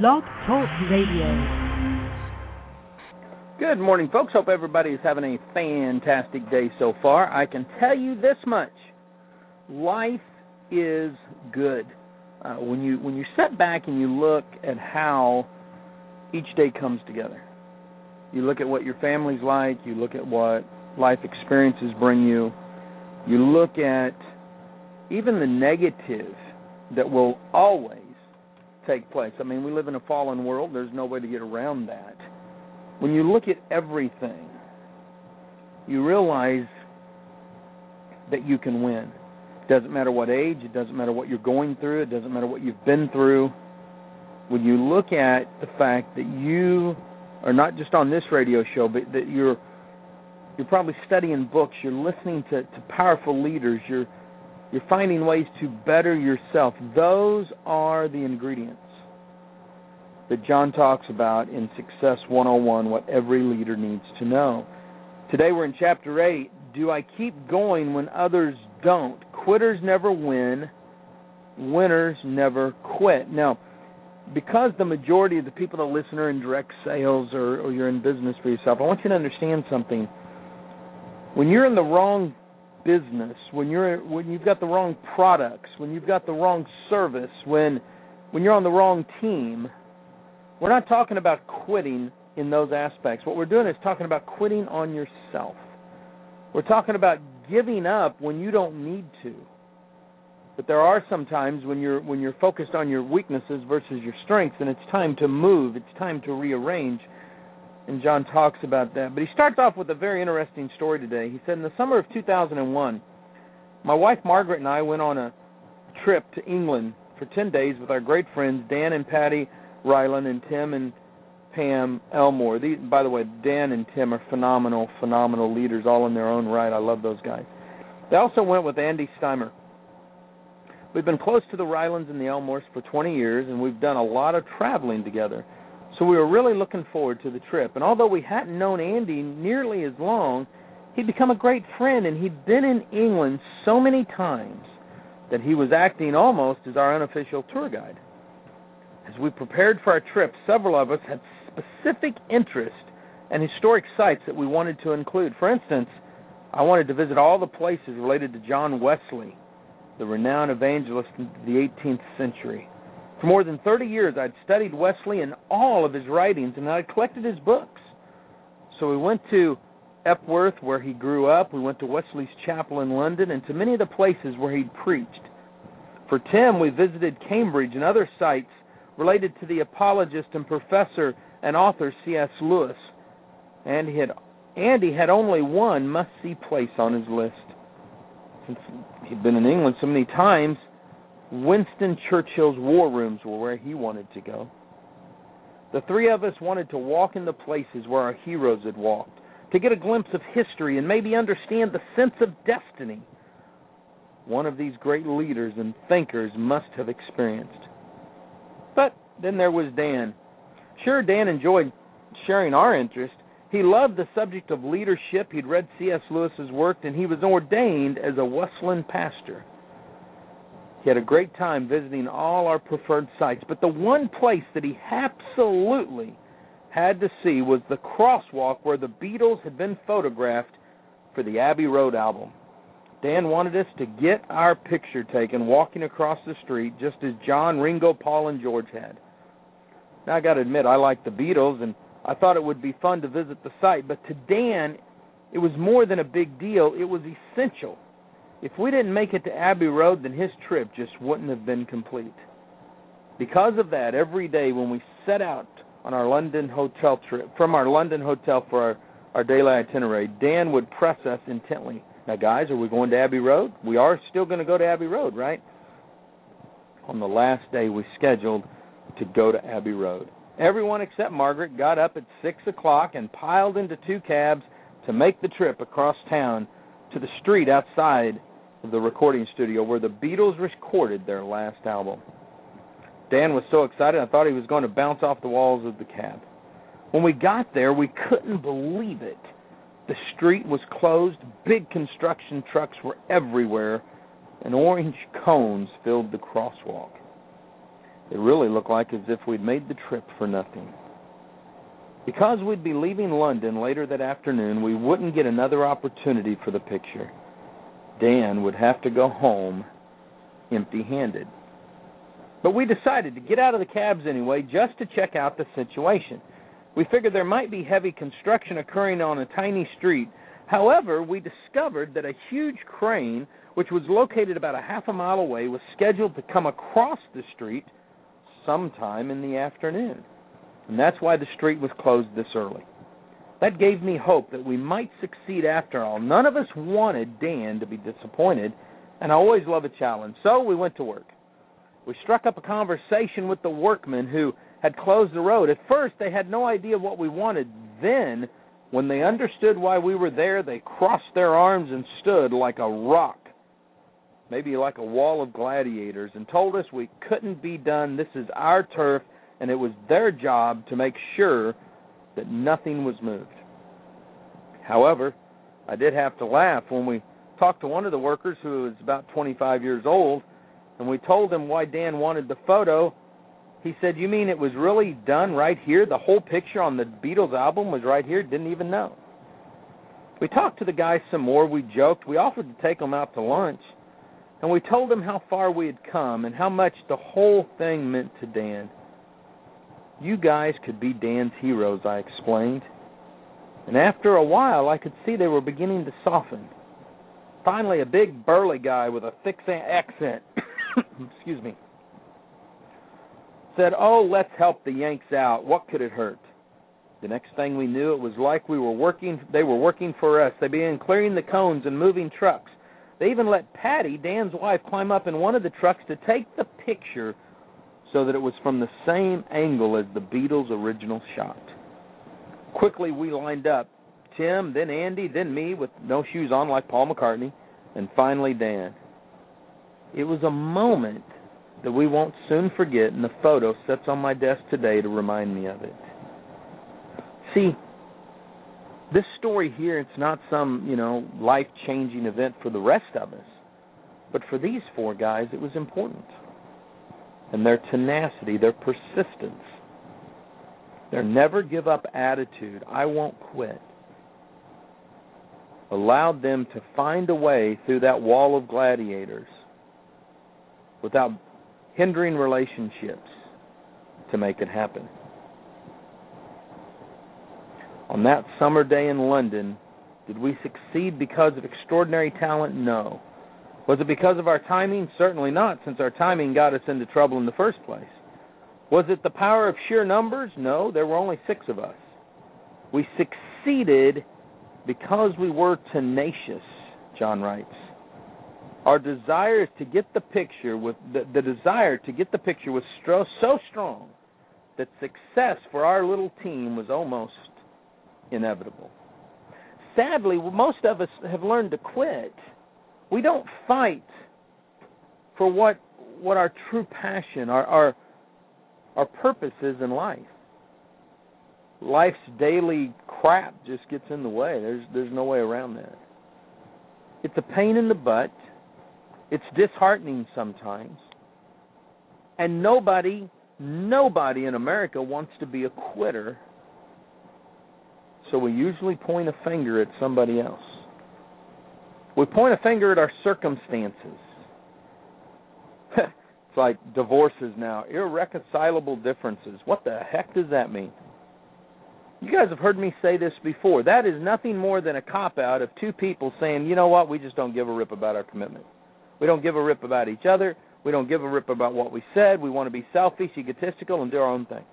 Blog Talk Radio. Good morning, folks. Hope everybody is having a fantastic day so far. I can tell you this much: life is good. Uh, when you when you sit back and you look at how each day comes together, you look at what your family's like, you look at what life experiences bring you, you look at even the negative that will always take place. I mean, we live in a fallen world. There's no way to get around that when you look at everything, you realize that you can win. It doesn't matter what age, it doesn't matter what you're going through, it doesn't matter what you've been through. When you look at the fact that you are not just on this radio show, but that you're you're probably studying books, you're listening to, to powerful leaders, you're you're finding ways to better yourself. Those are the ingredients that John talks about in Success 101 what every leader needs to know. Today we're in chapter 8. Do I keep going when others don't? Quitters never win, winners never quit. Now, because the majority of the people that listen are in direct sales or, or you're in business for yourself, I want you to understand something. When you're in the wrong business, when you're when you've got the wrong products, when you've got the wrong service, when when you're on the wrong team, we're not talking about quitting in those aspects. What we're doing is talking about quitting on yourself. We're talking about giving up when you don't need to. But there are some times when you're when you're focused on your weaknesses versus your strengths and it's time to move, it's time to rearrange. And John talks about that. But he starts off with a very interesting story today. He said in the summer of 2001, my wife Margaret and I went on a trip to England for 10 days with our great friends Dan and Patty Reiland and Tim and Pam Elmore. These, by the way, Dan and Tim are phenomenal, phenomenal leaders, all in their own right. I love those guys. They also went with Andy Steimer. We've been close to the Reilands and the Elmores for 20 years, and we've done a lot of traveling together. So we were really looking forward to the trip. And although we hadn't known Andy nearly as long, he'd become a great friend, and he'd been in England so many times that he was acting almost as our unofficial tour guide. As we prepared for our trip, several of us had specific interest and historic sites that we wanted to include. For instance, I wanted to visit all the places related to John Wesley, the renowned evangelist of the 18th century. For more than 30 years, I'd studied Wesley and all of his writings, and I'd collected his books. So we went to Epworth, where he grew up. We went to Wesley's Chapel in London, and to many of the places where he'd preached. For Tim, we visited Cambridge and other sites related to the apologist and professor and author C.S. Lewis, and he had Andy had only one must-see place on his list. Since he'd been in England so many times, Winston Churchill's war rooms were where he wanted to go. The three of us wanted to walk in the places where our heroes had walked, to get a glimpse of history and maybe understand the sense of destiny one of these great leaders and thinkers must have experienced. But then there was Dan. Sure, Dan enjoyed sharing our interest. He loved the subject of leadership. He'd read C.S. Lewis's work, and he was ordained as a Wesleyan pastor. He had a great time visiting all our preferred sites, but the one place that he absolutely had to see was the crosswalk where the Beatles had been photographed for the Abbey Road album. Dan wanted us to get our picture taken walking across the street just as John, Ringo, Paul, and George had. Now, I got to admit, I like the Beatles, and I thought it would be fun to visit the site, but to Dan, it was more than a big deal, it was essential. If we didn't make it to Abbey Road, then his trip just wouldn't have been complete. Because of that, every day when we set out on our London hotel trip, from our London hotel for our, our daily itinerary, Dan would press us intently now, guys, are we going to Abbey Road? We are still going to go to Abbey Road, right? On the last day, we scheduled to go to Abbey Road. Everyone except Margaret got up at 6 o'clock and piled into two cabs to make the trip across town to the street outside the recording studio where the Beatles recorded their last album. Dan was so excited, I thought he was going to bounce off the walls of the cab. When we got there, we couldn't believe it. The street was closed, big construction trucks were everywhere, and orange cones filled the crosswalk. It really looked like as if we'd made the trip for nothing. Because we'd be leaving London later that afternoon, we wouldn't get another opportunity for the picture. Dan would have to go home empty handed. But we decided to get out of the cabs anyway just to check out the situation. We figured there might be heavy construction occurring on a tiny street. However, we discovered that a huge crane, which was located about a half a mile away, was scheduled to come across the street sometime in the afternoon. And that's why the street was closed this early. That gave me hope that we might succeed after all. None of us wanted Dan to be disappointed, and I always love a challenge. So we went to work. We struck up a conversation with the workmen who had closed the road. At first, they had no idea what we wanted. Then, when they understood why we were there, they crossed their arms and stood like a rock, maybe like a wall of gladiators, and told us we couldn't be done. This is our turf, and it was their job to make sure that nothing was moved. However, I did have to laugh when we talked to one of the workers who was about 25 years old, and we told him why Dan wanted the photo. He said, "You mean it was really done right here? The whole picture on the Beatles album was right here? Didn't even know." We talked to the guy some more. We joked. We offered to take him out to lunch, and we told him how far we had come and how much the whole thing meant to Dan. You guys could be Dan's heroes, I explained. And after a while, I could see they were beginning to soften. Finally, a big burly guy with a thick accent, excuse me, said, "Oh, let's help the Yanks out. What could it hurt?" The next thing we knew, it was like we were working. They were working for us. They began clearing the cones and moving trucks. They even let Patty, Dan's wife, climb up in one of the trucks to take the picture so that it was from the same angle as the Beatles' original shot. Quickly, we lined up Tim, then Andy, then me with no shoes on like Paul McCartney, and finally Dan. It was a moment that we won't soon forget, and the photo sits on my desk today to remind me of it. See, this story here, it's not some, you know, life changing event for the rest of us. But for these four guys, it was important and their tenacity, their persistence, their never give up attitude, I won't quit, allowed them to find a way through that wall of gladiators without hindering relationships to make it happen. On that summer day in London, did we succeed because of extraordinary talent? No. Was it because of our timing? Certainly not, since our timing got us into trouble in the first place. Was it the power of sheer numbers? No, there were only six of us. We succeeded because we were tenacious, John writes. Our desire to get the picture with the, the desire to get the picture was stro- so strong that success for our little team was almost inevitable. Sadly, most of us have learned to quit we don't fight for what what our true passion, our our our purpose is in life. Life's daily crap just gets in the way. There's there's no way around that. It's a pain in the butt. It's disheartening sometimes. And nobody nobody in America wants to be a quitter. So we usually point a finger at somebody else. We point a finger at our circumstances. it's like divorces now, irreconcilable differences. What the heck does that mean? You guys have heard me say this before. That is nothing more than a cop out of two people saying, you know what, we just don't give a rip about our commitment. We don't give a rip about each other. We don't give a rip about what we said. We want to be selfish, egotistical, and do our own thing.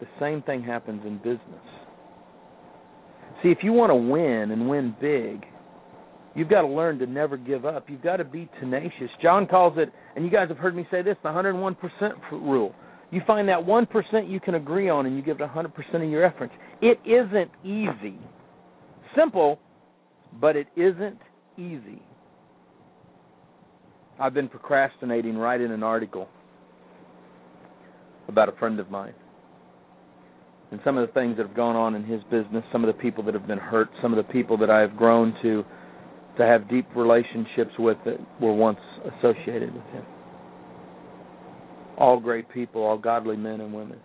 The same thing happens in business. See, if you want to win and win big, you've got to learn to never give up. You've got to be tenacious. John calls it, and you guys have heard me say this, the 101% rule. You find that 1% you can agree on and you give it 100% of your efforts. It isn't easy. Simple, but it isn't easy. I've been procrastinating writing an article about a friend of mine and some of the things that have gone on in his business, some of the people that have been hurt, some of the people that I have grown to to have deep relationships with that were once associated with him. all great people, all godly men and women.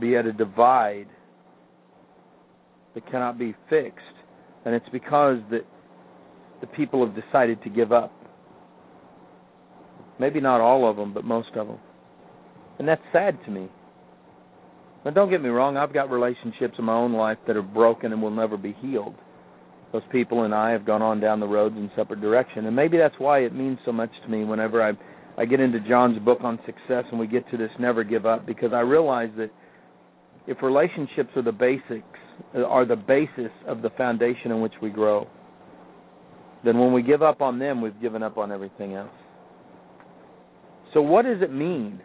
Be at a divide that cannot be fixed, and it's because that the people have decided to give up. Maybe not all of them, but most of them. And that's sad to me. Now, don't get me wrong, I've got relationships in my own life that are broken and will never be healed. Those people and I have gone on down the roads in separate direction, and maybe that's why it means so much to me whenever I I get into John's book on success and we get to this never give up because I realize that if relationships are the basics are the basis of the foundation in which we grow, then when we give up on them, we've given up on everything else. So what does it mean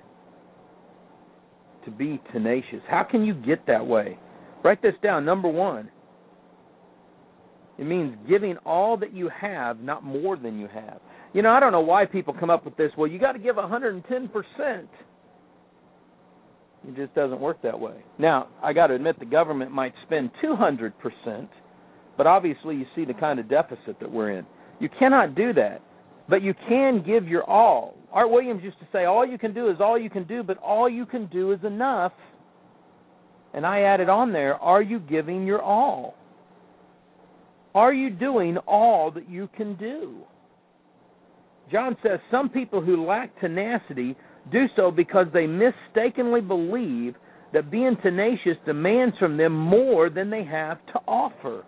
to be tenacious? How can you get that way? Write this down. Number 1, it means giving all that you have, not more than you have. You know, I don't know why people come up with this. Well, you got to give 110%. It just doesn't work that way. Now, I got to admit the government might spend 200%, but obviously you see the kind of deficit that we're in. You cannot do that, but you can give your all. Art Williams used to say, All you can do is all you can do, but all you can do is enough. And I added on there, Are you giving your all? Are you doing all that you can do? John says some people who lack tenacity do so because they mistakenly believe that being tenacious demands from them more than they have to offer.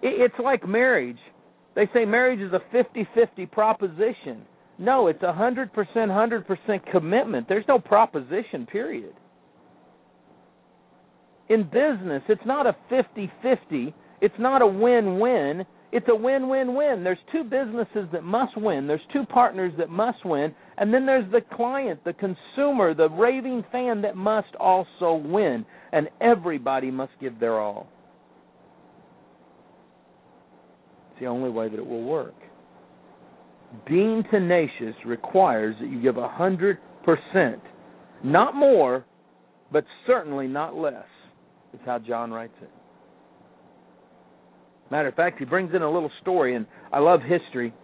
It's like marriage. They say marriage is a 50 50 proposition. No, it's a 100% 100% commitment. There's no proposition, period. In business, it's not a 50 50, it's not a win win. It's a win win win. There's two businesses that must win, there's two partners that must win, and then there's the client, the consumer, the raving fan that must also win. And everybody must give their all. It's the only way that it will work. Being tenacious requires that you give a hundred percent, not more, but certainly not less. Is how John writes it. Matter of fact, he brings in a little story, and I love history.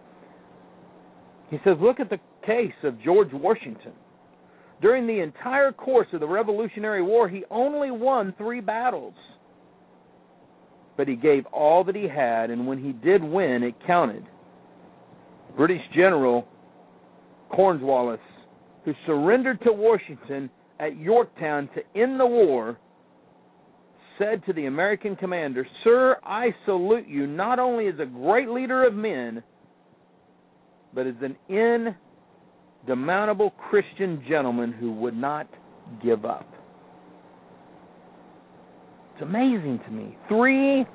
He says, Look at the case of George Washington. During the entire course of the Revolutionary War, he only won three battles. But he gave all that he had, and when he did win, it counted. British General Cornwallis, who surrendered to Washington at Yorktown to end the war, said to the American commander, Sir, I salute you not only as a great leader of men, but as an indomitable Christian gentleman who would not give up. It's amazing to me. Three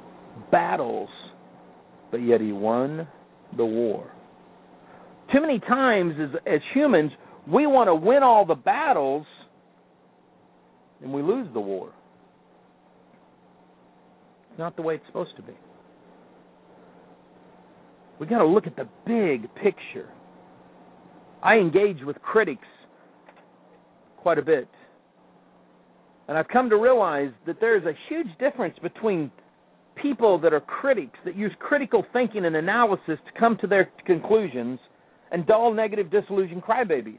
battles, but yet he won the war. Too many times as, as humans, we want to win all the battles and we lose the war. It's not the way it's supposed to be. We got to look at the big picture. I engage with critics quite a bit. And I've come to realize that there is a huge difference between people that are critics, that use critical thinking and analysis to come to their conclusions, and dull, negative, disillusioned crybabies.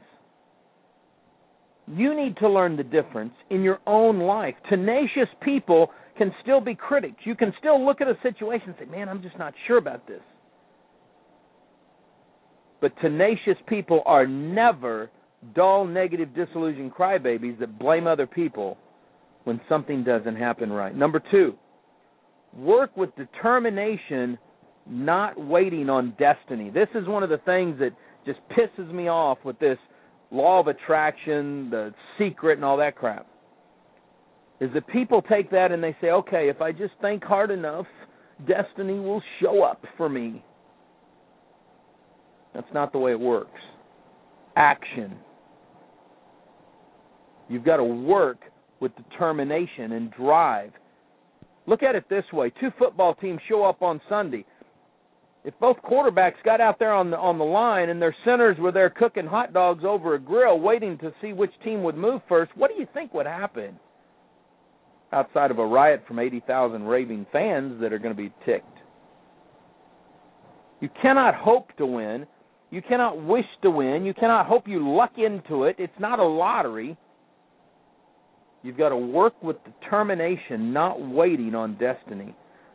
You need to learn the difference in your own life. Tenacious people can still be critics. You can still look at a situation and say, man, I'm just not sure about this. But tenacious people are never dull, negative, disillusioned crybabies that blame other people when something doesn't happen right. Number two, work with determination, not waiting on destiny. This is one of the things that just pisses me off with this law of attraction, the secret, and all that crap is that people take that and they say, okay, if I just think hard enough, destiny will show up for me. That's not the way it works. Action. You've got to work with determination and drive. Look at it this way two football teams show up on Sunday. If both quarterbacks got out there on the on the line and their centers were there cooking hot dogs over a grill waiting to see which team would move first, what do you think would happen? outside of a riot from 80,000 raving fans that are going to be ticked. You cannot hope to win. You cannot wish to win. You cannot hope you luck into it. It's not a lottery. You've got to work with determination, not waiting on destiny.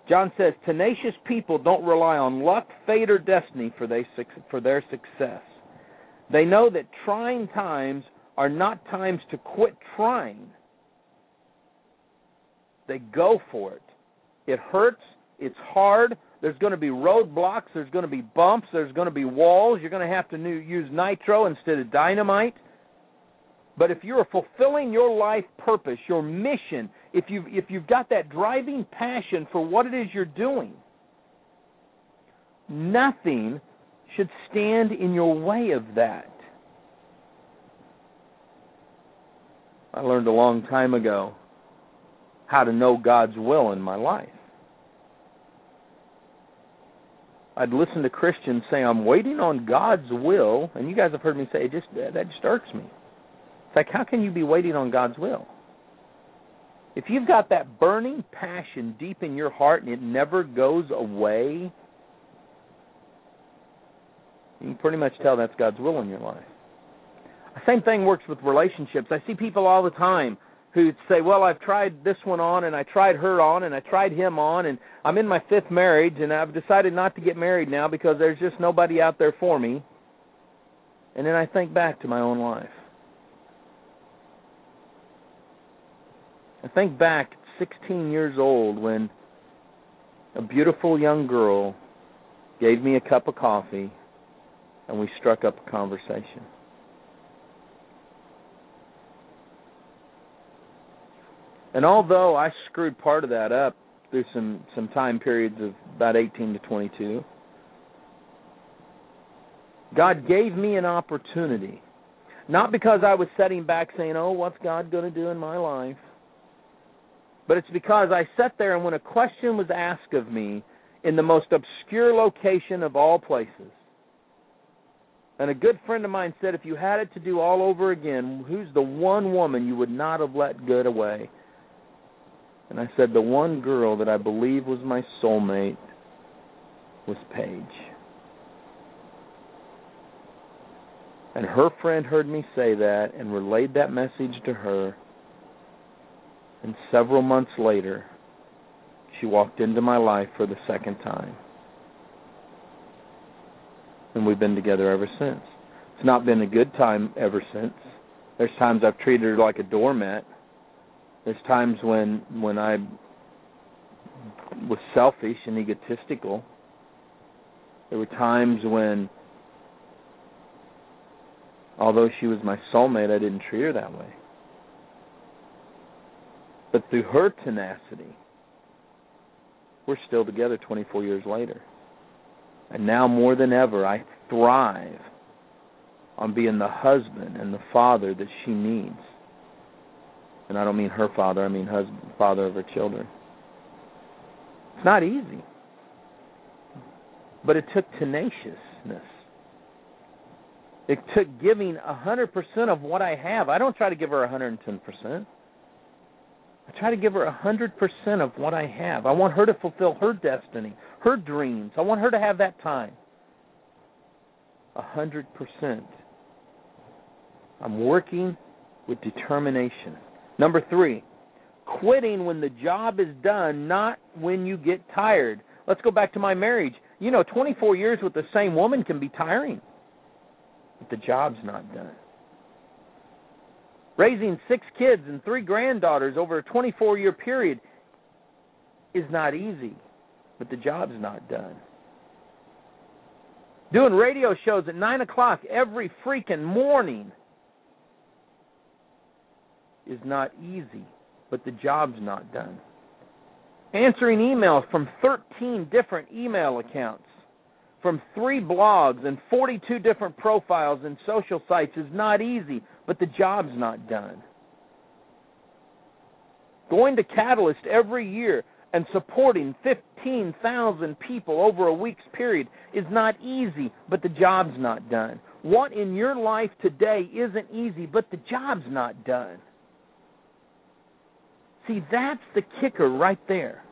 John says tenacious people don't rely on luck, fate, or destiny for, they, for their success. They know that trying times are not times to quit trying. They go for it. It hurts, it's hard, there's going to be roadblocks, there's going to be bumps, there's going to be walls, you're going to have to use nitro instead of dynamite. But if you're fulfilling your life purpose, your mission, if you if you've got that driving passion for what it is you're doing, nothing should stand in your way of that. I learned a long time ago how to know God's will in my life. I'd listen to Christians say, "I'm waiting on God's will," and you guys have heard me say, "It just that just irks me." It's like, how can you be waiting on God's will? If you've got that burning passion deep in your heart and it never goes away, you can pretty much tell that's God's will in your life. The same thing works with relationships. I see people all the time who say, "Well, I've tried this one on, and I tried her on, and I tried him on, and I'm in my fifth marriage, and I've decided not to get married now because there's just nobody out there for me." And then I think back to my own life. I think back 16 years old when a beautiful young girl gave me a cup of coffee and we struck up a conversation. And although I screwed part of that up through some some time periods of about 18 to 22, God gave me an opportunity. Not because I was sitting back saying, "Oh, what's God going to do in my life?" But it's because I sat there and when a question was asked of me in the most obscure location of all places, and a good friend of mine said, if you had it to do all over again, who's the one woman you would not have let get away? And I said, the one girl that I believe was my soulmate was Paige. And her friend heard me say that and relayed that message to her. And several months later, she walked into my life for the second time and we've been together ever since. It's not been a good time ever since. There's times I've treated her like a doormat. There's times when when I was selfish and egotistical. There were times when although she was my soulmate, I didn't treat her that way. But through her tenacity, we're still together 24 years later. And now more than ever, I thrive on being the husband and the father that she needs. And I don't mean her father, I mean husband, father of her children. It's not easy. But it took tenaciousness. It took giving a 100% of what I have. I don't try to give her a 110%. I try to give her a 100% of what I have. I want her to fulfill her destiny, her dreams. I want her to have that time. A hundred percent. I'm working with determination. Number three, quitting when the job is done, not when you get tired. Let's go back to my marriage. You know, 24 years with the same woman can be tiring, but the job's not done. Raising six kids and three granddaughters over a 24 year period is not easy but the job's not done. Doing radio shows at 9 o'clock every freaking morning is not easy, but the job's not done. Answering emails from 13 different email accounts, from three blogs and 42 different profiles and social sites is not easy, but the job's not done. Going to Catalyst every year and supporting 15,000 people over a week's period is not easy, but the job's not done. What in your life today isn't easy, but the job's not done. See, that's the kicker right there.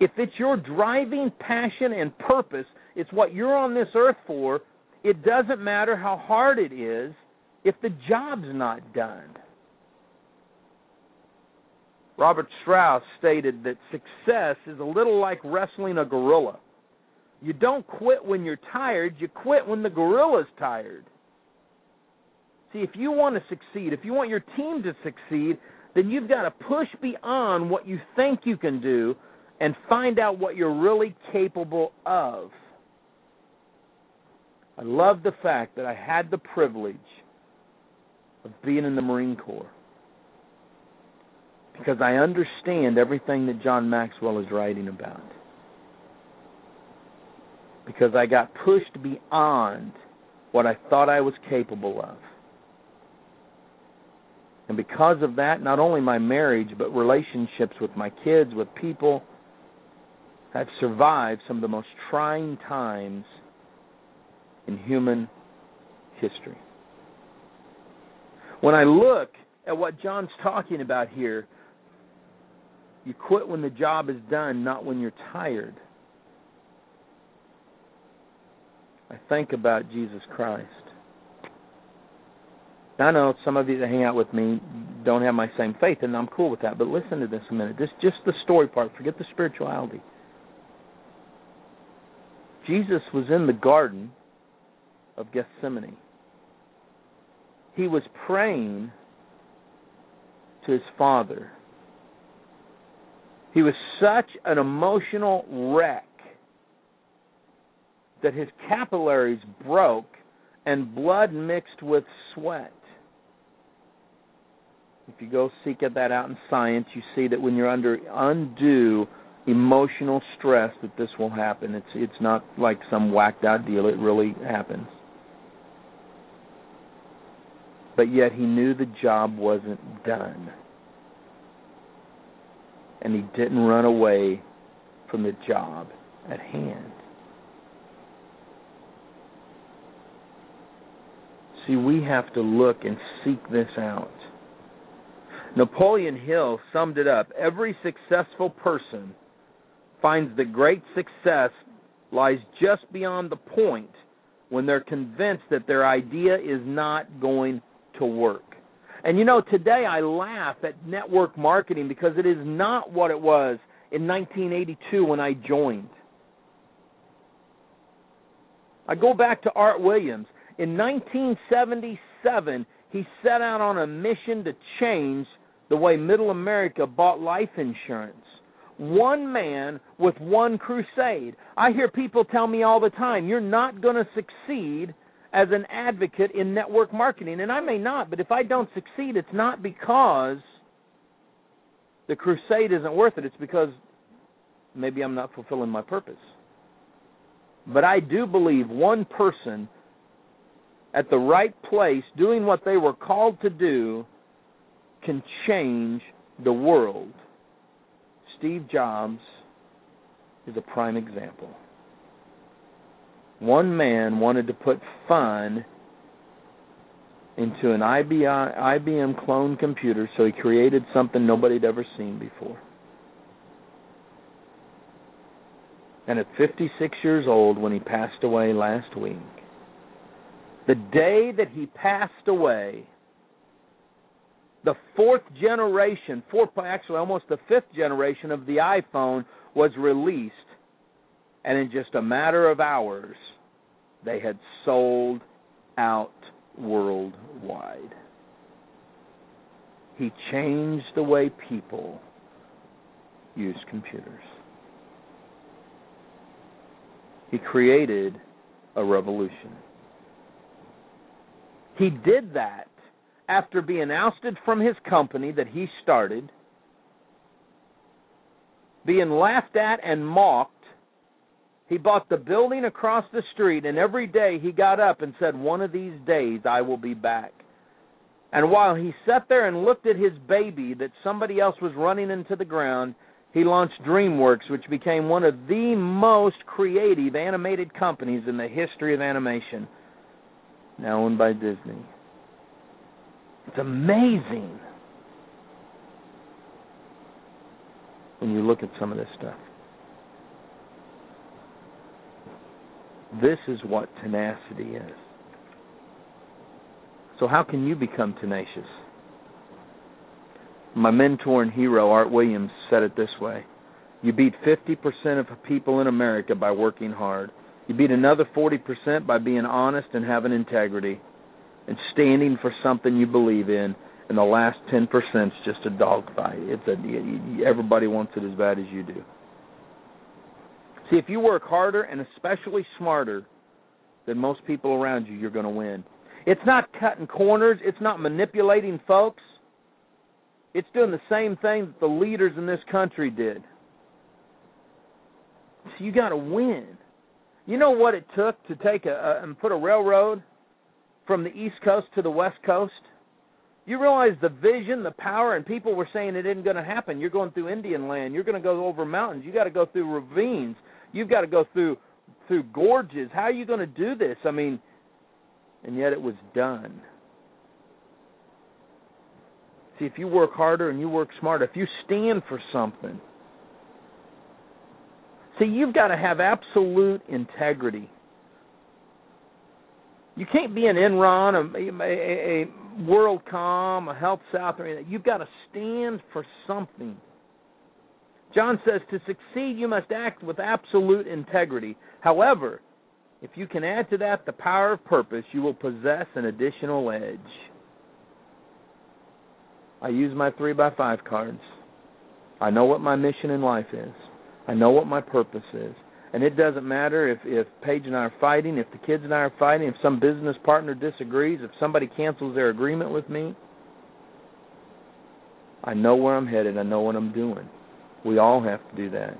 If it's your driving passion and purpose, It's what you're on this earth for. It doesn't matter how hard it is if the job's not done. Robert Strauss stated that success is a little like wrestling a gorilla. You don't quit when you're tired, you quit when the gorilla's tired. See, if you want to succeed, if you want your team to succeed, then you've got to push beyond what you think you can do and find out what you're really capable of. I love the fact that I had the privilege of being in the Marine Corps because I understand everything that John Maxwell is writing about. Because I got pushed beyond what I thought I was capable of. And because of that, not only my marriage, but relationships with my kids, with people, I've survived some of the most trying times in human history. When I look at what John's talking about here, you quit when the job is done, not when you're tired. I think about Jesus Christ. I know some of you that hang out with me don't have my same faith, and I'm cool with that. But listen to this a minute. This just the story part. Forget the spirituality. Jesus was in the garden of Gethsemane. He was praying to his Father. He was such an emotional wreck that his capillaries broke and blood mixed with sweat. If you go seek that out in science, you see that when you're under undue emotional stress that this will happen. It's it's not like some whacked out deal. It really happens. But yet he knew the job wasn't done. And he didn't run away from the job at hand. See, we have to look and seek this out. Napoleon Hill summed it up. Every successful person finds that great success lies just beyond the point when they're convinced that their idea is not going to work. And you know, today I laugh at network marketing because it is not what it was in 1982 when I joined. I go back to Art Williams. In 1977, he set out on a mission to change the way middle America bought life insurance. One man with one crusade. I hear people tell me all the time, you're not going to succeed as an advocate in network marketing. And I may not, but if I don't succeed, it's not because the crusade isn't worth it. It's because maybe I'm not fulfilling my purpose. But I do believe one person at the right place doing what they were called to do can change the world. Steve Jobs is a prime example. One man wanted to put fun into an IBM clone computer, so he created something nobody had ever seen before. And at 56 years old, when he passed away last week, the day that he passed away, the fourth generation, fourth actually almost the fifth generation of the iPhone was released, and in just a matter of hours, they had sold out worldwide. He changed the way people use computers. He created a revolution. He did that after being ousted from his company that he started, being laughed at and mocked, he bought the building across the street, and every day he got up and said, One of these days I will be back. And while he sat there and looked at his baby that somebody else was running into the ground, he launched DreamWorks, which became one of the most creative animated companies in the history of animation, now owned by Disney. It's amazing when you look at some of this stuff. This is what tenacity is. So, how can you become tenacious? My mentor and hero, Art Williams, said it this way You beat 50% of people in America by working hard. You beat another 40% by being honest and having integrity and standing for something you believe in. And the last 10% is just a dogfight. It's a everybody wants it as bad as you do. See, if you work harder and especially smarter than most people around you, you're going to win. It's not cutting corners, it's not manipulating folks. It's doing the same thing that the leaders in this country did. So you got to win. You know what it took to take a, a and put a railroad from the East Coast to the West Coast? You realize the vision, the power, and people were saying it isn't going to happen. You're going through Indian land. You're going to go over mountains. You got to go through ravines. You've got to go through through gorges. How are you going to do this? I mean, and yet it was done. See, if you work harder and you work smarter, if you stand for something, see, you've got to have absolute integrity. You can't be an Enron, a, a, a WorldCom, a Health South, or anything. You've got to stand for something. John says to succeed, you must act with absolute integrity. However, if you can add to that the power of purpose, you will possess an additional edge. I use my three by five cards. I know what my mission in life is. I know what my purpose is. And it doesn't matter if if Paige and I are fighting, if the kids and I are fighting, if some business partner disagrees, if somebody cancels their agreement with me. I know where I'm headed. I know what I'm doing. We all have to do that.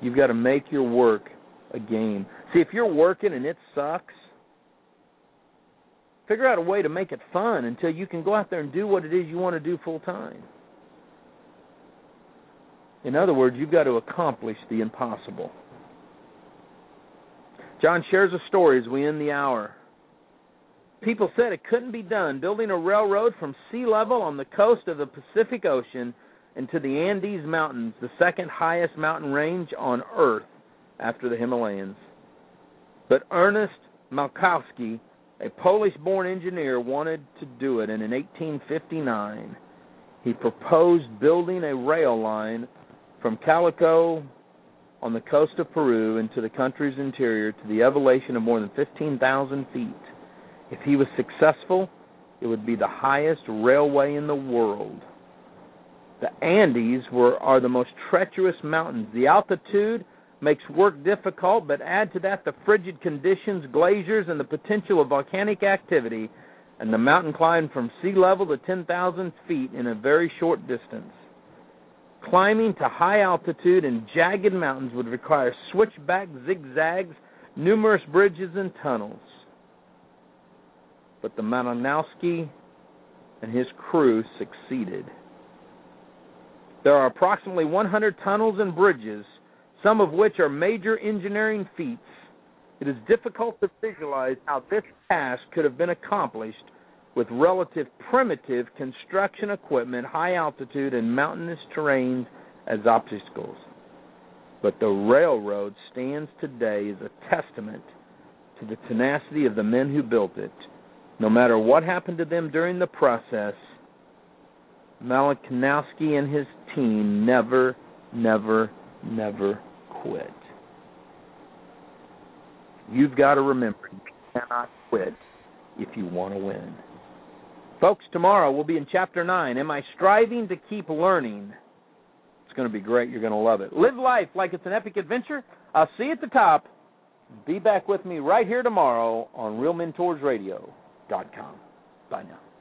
You've got to make your work a game. See, if you're working and it sucks, figure out a way to make it fun until you can go out there and do what it is you want to do full time. In other words, you've got to accomplish the impossible. John shares a story as we end the hour. People said it couldn't be done, building a railroad from sea level on the coast of the Pacific Ocean into the Andes Mountains, the second highest mountain range on Earth after the Himalayas. But Ernest Malinowski, a Polish born engineer, wanted to do it, and in 1859 he proposed building a rail line from Calico on the coast of Peru into the country's interior to the elevation of more than 15,000 feet. If he was successful, it would be the highest railway in the world. The Andes were are the most treacherous mountains. The altitude makes work difficult, but add to that the frigid conditions, glaciers, and the potential of volcanic activity, and the mountain climb from sea level to 10,000 feet in a very short distance. Climbing to high altitude and jagged mountains would require switchback zigzags, numerous bridges, and tunnels. But the Malinowski and his crew succeeded. There are approximately 100 tunnels and bridges, some of which are major engineering feats. It is difficult to visualize how this task could have been accomplished with relative primitive construction equipment, high altitude, and mountainous terrain as obstacles. But the railroad stands today as a testament to the tenacity of the men who built it. No matter what happened to them during the process, Malinowski and his team never, never, never quit. You've got to remember, you cannot quit if you want to win. Folks, tomorrow we'll be in chapter 9. Am I striving to keep learning? It's going to be great. You're going to love it. Live life like it's an epic adventure. I'll see you at the top. Be back with me right here tomorrow on RealMentorsRadio.com. Bye now.